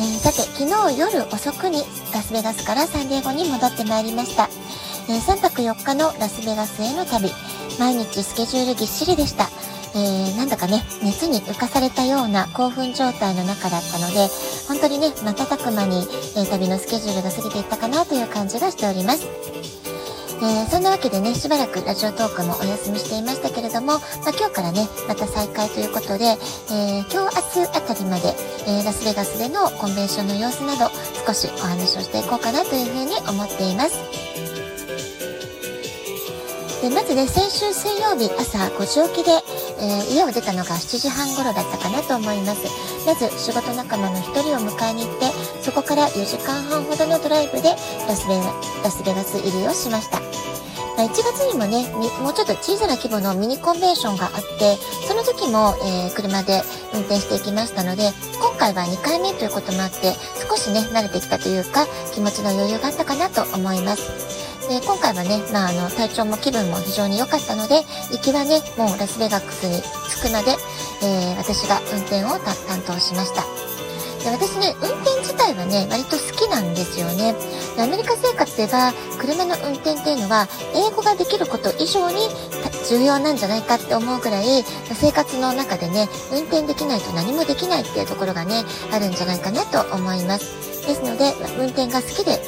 えー、さて、昨日夜遅くにラスベガスからサンディエゴに戻ってまいりました。えー、3泊4日のラスベガスへの旅。毎日スケジュールぎっしりでした。えー、なんだかね、熱に浮かされたような興奮状態の中だったので、本当にね、瞬く間に、え、旅のスケジュールが過ぎていったかなという感じがしております。えー、そんなわけでね、しばらくラジオトークもお休みしていましたけれども、まあ、今日からね、また再開ということで、えー、今日明日あたりまで、えー、ラスベガスでのコンベンションの様子など、少しお話をしていこうかなというふうに思っています。で、まずね、先週水曜日朝5時起きで、えー、家を出たのが7時半頃だったかなと思います。まず仕事仲間の1人を迎えに行って、そこから4時間半ほどのドライブでラスベラスベガス入りをしました。1月にもね、もうちょっと小さな規模のミニコンベンションがあって、その時も、えー、車で運転していきましたので、今回は2回目ということもあって、少しね、慣れてきたというか、気持ちの余裕があったかなと思います。で今回はね、まあ、あの体調も気分も非常に良かったので行きはねもうラスベガスに着くまで、えー、私が運転を担当しました。で私ね、運転自体はね、割と好きなんですよね。アメリカ生活では、車の運転っていうのは、英語ができること以上に重要なんじゃないかって思うぐらい、生活の中でね、運転できないと何もできないっていうところがね、あるんじゃないかなと思います。ですので、運転が好きで、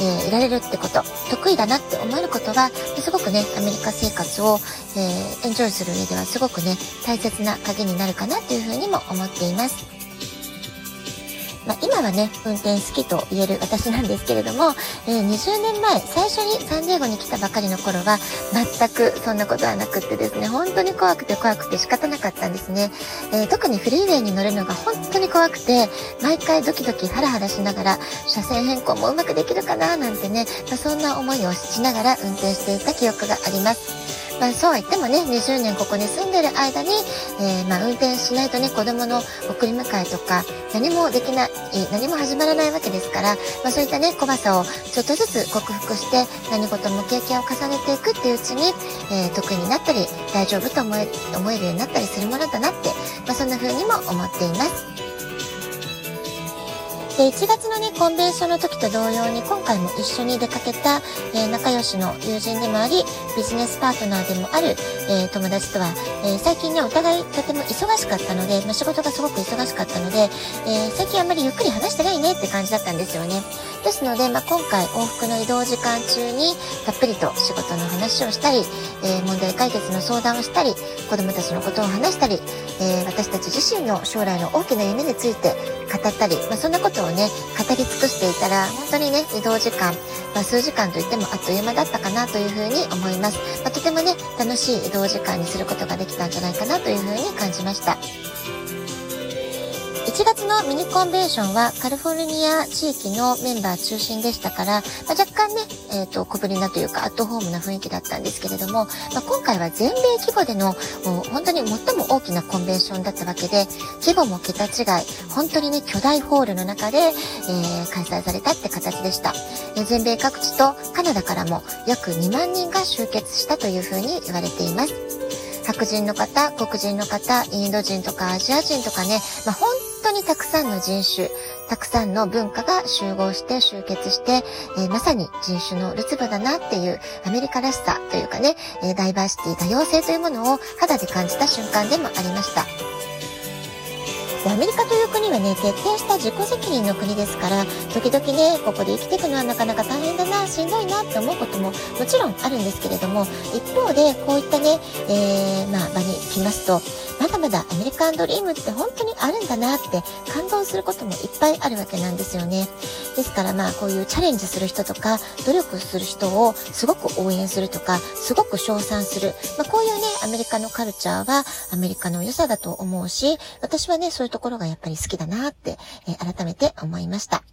えー、いられるってこと、得意だなって思えることは、すごくね、アメリカ生活を、えー、エンジョイする上ではすごくね、大切な鍵になるかなというふうにも思っています。まあ、今はね、運転好きと言える私なんですけれども、えー、20年前、最初にサンディエゴに来たばかりの頃は、全くそんなことはなくってですね、本当に怖くて怖くて仕方なかったんですね。えー、特にフリーウェイに乗るのが本当に怖くて、毎回ドキドキハラハラしながら、車線変更もうまくできるかななんてね、まあ、そんな思いをしながら運転していた記憶があります。まあ、そうは言ってもね、20年ここに住んでる間に、えー、まあ、運転しないとね、子供の送り迎えとか、何もできない、何も始まらないわけですから、まあ、そういったね、怖さをちょっとずつ克服して、何事も経験を重ねていくっていううちに、えー、得意になったり、大丈夫と思え思えるようになったりするものだなって、まあ、そんな風にも思っています。で、1月のね、コンベンションの時と同様に、今回も一緒に出かけた、えー、仲良しの友人でもあり、ビジネスパートナーでもある、えー、友達とは、えー、最近ね、お互いとても忙しかったので、まあ、仕事がすごく忙しかったので、え最近あんまりゆっくり話してないねって感じだったんですよね。ですので、まあ、今回往復の移動時間中に、たっぷりと仕事の話をしたり、え問題解決の相談をしたり、子供たちのことを話したり、え私たち自身の将来の大きな夢について語ったり、まあ、そんなことをね、語り尽くしていたら、本当にね、移動時間、まあ、数時間といってもあっという間だったかなというふうに思いますます。まあ、とてもね、楽しい移動時間にすることができたんじゃないかなというふうに感じました。1月のミニコンベンションはカリフォルニア地域のメンバー中心でしたから、まあ、若干ね、えっ、ー、と、小ぶりなというかアットホームな雰囲気だったんですけれども、まあ、今回は全米規模での本当に最も大きなコンベンションだったわけで、規模も桁違い、本当にね、巨大ホールの中で、えー、開催されたって形でした、え、全米各地とカナダからも約2万人が集結したというふうに言われています。白人の方、黒人の方、インド人とかアジア人とかね、まあ、本当にたくさんの人種、たくさんの文化が集合して集結して、えー、まさに人種のるつぼだなっていうアメリカらしさというかね、えダイバーシティ多様性というものを肌で感じた瞬間でもありました。でアメリカという国はね、徹底した自己責任の国ですから、時々ね、ここで生きていくのはなかなか大変だな、しんどいなって思うことももちろんあるんですけれども、一方で、こういったね、えー、まあ、場に来ますと、まだまだアメリカンドリームって本当にあるんだなって感動することもいっぱいあるわけなんですよね。ですからまあこういうチャレンジする人とか努力する人をすごく応援するとかすごく称賛する、まあ、こういうねアメリカのカルチャーはアメリカの良さだと思うし私はねそういうところがやっぱり好きだなって、え、改めて思いました。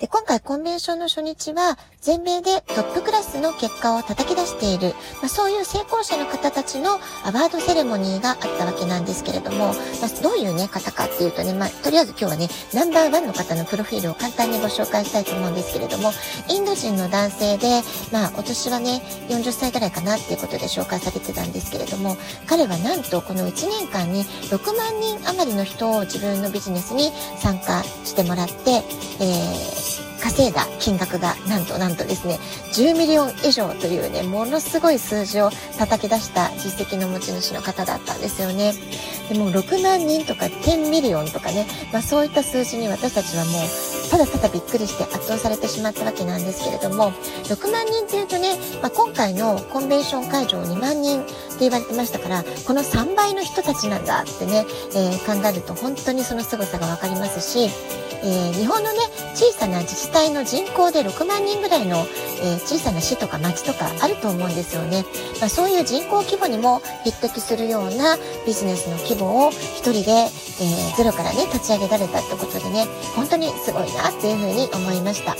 で、今回コンベンションの初日は全米でトップクラスの結果を叩き出している、まあ、そういう成功者の方たちのアワードセレモニーがあったわけなんですけれども、まあ、どういうね、方かっていうとね、まあ、とりあえず今日はね、ナンバーワンの方のプロフィールを簡単にご紹介したいと思うんですけれども、インド人の男性で、まあ、お年はね、40歳ぐらいかなっていうことで紹介されてたんですけれども、彼はなんとこの1年間に6万人余りの人を自分のビジネスに参加してもらって、えー稼いだ金額がなんとなんとですね、10 million 以上というね、ものすごい数字を叩き出した実績の持ち主の方だったんですよね。でも6万人とか10 million とかね、まあそういった数字に私たちはもうただただびっくりして圧倒されてしまったわけなんですけれども、6万人っていうとね、まあ、今回のコンベンション会場2万人って言われてましたから、この3倍の人たちなんだってね、えー、考えると本当にその凄さがわかりますし、えー、日本のね小さな自治体の人口で6万人ぐらいの、えー、小さな市とか町とかあると思うんですよね、まあ、そういう人口規模にも匹敵するようなビジネスの規模を1人で、えー、ゼロからね立ち上げられたってことでね本当にすごいなっていうふうに思いました。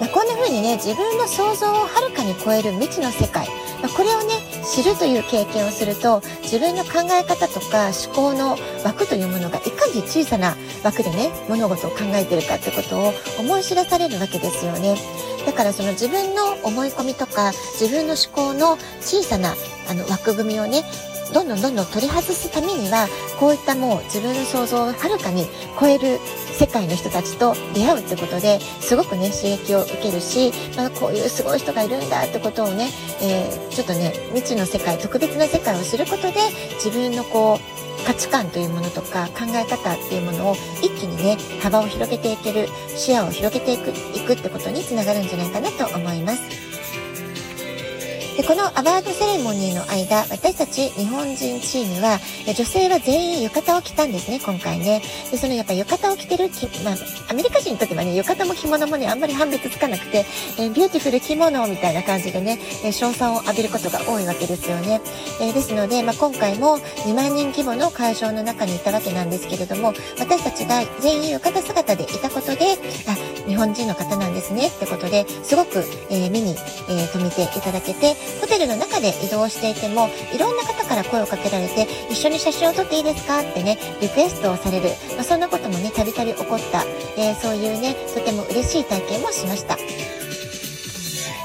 まあ、こんな風にね自分の想像をはるかに超える未知の世界まあこれをね知るという経験をすると自分の考え方とか思考の枠というものがいかに小さな枠でね物事を考えてるかってことを思い知らされるわけですよね。だからその自分の思い込みとか自分の思考の小さなあの枠組みをねどんどんどんどん取り外すためにはこういったもう自分の想像をはるかに超える世界の人たちと出会うってことですごくね刺激を受けるし、まあ、こういうすごい人がいるんだってことをね、えー、ちょっとね未知の世界特別な世界を知ることで自分のこう価値観というものとか考え方っていうものを一気にね幅を広げていける視野を広げていくいくってことにつながるんじゃないかなと思います。でこのアワードセレモニーの間私たち日本人チームは女性は全員浴衣を着たんですね今回ね。でそのやっぱ浴衣を着てる、まあ、アメリカ人にとってはね浴衣も着物もねあんまり判別つかなくて、え beautiful 着物みたいな感じでね、え称賛を浴びることが多いわけですよね、えですので、まあ、今回も2万人規模の会場の中にいたわけなんですけれども私たちが全員浴衣姿でいたことであ日本人の方なんですねってことですごく、え目に、え留めていただけてホテルの中で移動していてもいろんな方から声をかけられて一緒に写真を撮っていいですか？ってねリクエストをされる、まあ、そんなこともねたびたび起こった、えー、そういうねとても嬉しい体験もしました。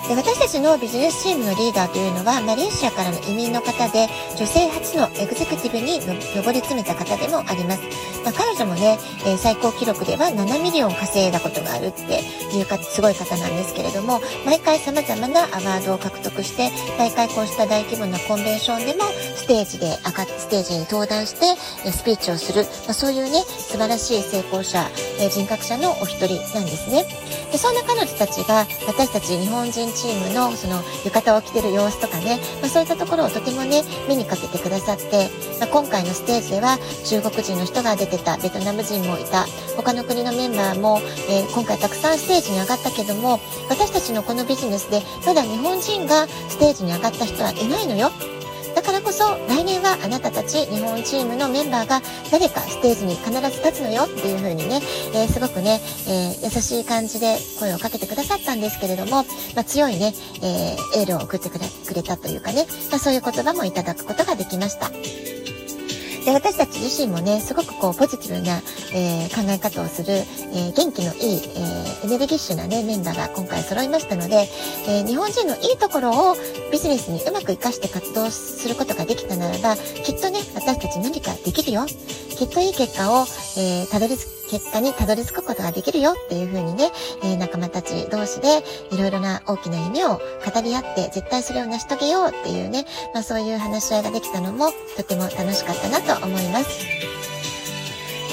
で私たちのビジネスチームのリーダーというのはマレーシアからの移民の方で女性初のエグゼクティブに上り詰めた方でもあります、まあ、彼女もね、えー、最高記録では7 million 稼いだことがあるっていうかすごい方なんですけれども毎回様々なアワードを獲得して大会こうした大規模なコンベンションでもステージで上がってステージに登壇してスピーチをする、まあ、そういうね素晴らしい成功者、え、人格者のお一人なんですね。でそんな彼女たちが私たち日本人チームのその浴衣を着てる様子とかね、まあ、そういったところをとてもね目にかけてくださって、まあ、今回のステージでは中国人の人が出てたベトナム人もいた。他の国のメンバーも、えー、今回たくさんステージに上がったけども私たちのこのビジネスでまだ日本人がステージに上がった人はいないのよ。からこそ来年はあなたたち日本チームのメンバーが誰かステージに必ず立つのよっていう風にね、えー、すごくね、えー、優しい感じで声をかけてくださったんですけれども、まあ、強いね、えー、エールを送ってくれたというかね、まあ、そういう言葉もいただくことができました。で私たち自身もねすごくこうポジティブな、えー、考え方をする、えー、元気のいい、えー、エネルギッシュなねメンバーが今回揃いましたので、え日本人のいいところをビジネスにうまく活かして活動することができたならばきっとね私たち何かできるよ。きっといい結果を、えたどり着く結果にたどり着くことができるよっていう風にね、えー、仲間たち同士でいろいろな大きな夢を語り合って絶対それを成し遂げようっていうね、まあそういう話し合いができたのもとても楽しかったなと思います。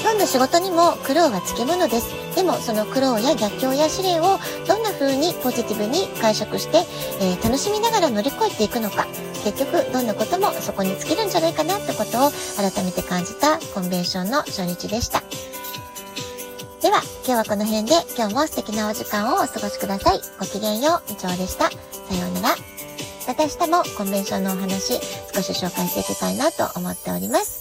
どんな仕事にも苦労はつきものです。でもその苦労や逆境や試練をどんな風にポジティブに解釈して、えー、楽しみながら乗り越えていくのか結局どんなこともそこに尽きるんじゃないかなってことを改めて感じたコンベンションの初日でした。では、今日はこの辺で今日も素敵なお時間をお過ごしください。ごきげんよう、以上でした。さようなら。また明日もコンベンションのお話少し紹介していきたいなと思っております。